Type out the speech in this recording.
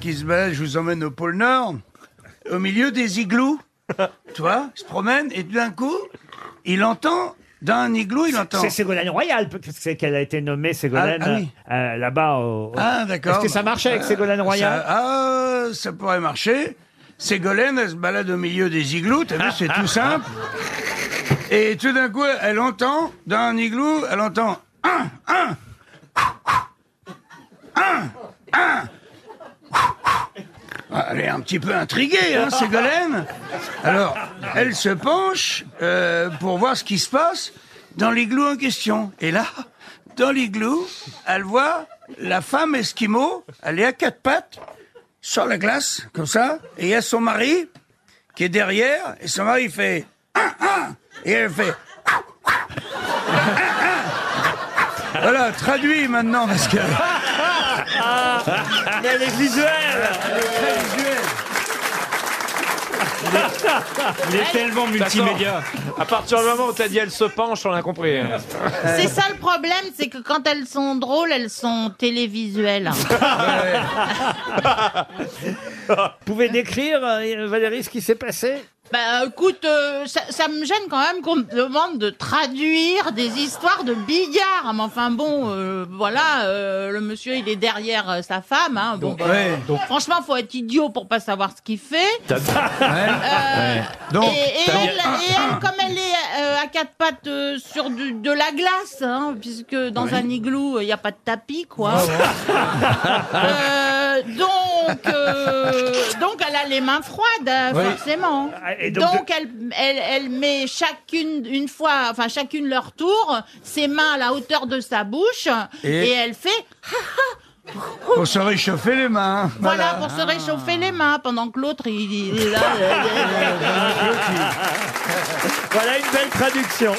qui se balade, je vous emmène au pôle Nord, au milieu des igloos. Tu vois, il se promène et tout d'un coup, il entend, dans un igloo, il entend. C'est Ségolène Royal, parce que c'est qu'elle a été nommée Ségolène Ah, ah oui. euh, là-bas. Au... Ah, d'accord. Est-ce que ça marchait avec Ségolène Royal Ça- Ah, ça pourrait marcher. Ségolène, elle se balade au milieu des igloos, t'as vu, c'est tout simple. Et tout d'un coup, elle entend, dans un igloo, elle entend un, un, un. Ah, Elle est un petit peu intriguée, hein, Ségolène. Alors, elle se penche euh, pour voir ce qui se passe dans l'igloo en question. Et là, dans l'igloo, elle voit la femme esquimau, elle est à quatre pattes, sur la glace, comme ça, et il y a son mari qui est derrière, et son mari fait un, un, et elle fait un. Voilà, traduit maintenant, parce que... Mais elle est visuelle Il est tellement multimédia. À partir du moment où t'as dit elle se penche, on a compris. C'est ça le problème, c'est que quand elles sont drôles, elles sont télévisuelles. Vous pouvez décrire, euh, Valérie, ce qui s'est passé? Bah écoute, euh, ça, ça me gêne quand même qu'on me demande de traduire des histoires de billard. Mais enfin bon, euh, voilà, euh, le monsieur il est derrière euh, sa femme. Hein. Bon, bah, ouais. donc, franchement, faut être idiot pour pas savoir ce qu'il fait. Euh, Donc, et, et elle, et elle, comme elle est euh, à quatre pattes euh, sur du- de la glace, hein, puisque dans un igloo il n'y a pas de tapis, quoi. Euh, donc, euh, donc elle a les mains froides, euh, Oui. forcément. Ah, et donc, donc elle, elle, elle met chacune une fois, enfin chacune leur tour, ses mains à la hauteur de sa bouche, Et- et, elle fait Pour se réchauffer les mains. voilà, pour se réchauffer les mains pendant que l'autre il, il est là. Voilà une belle traduction.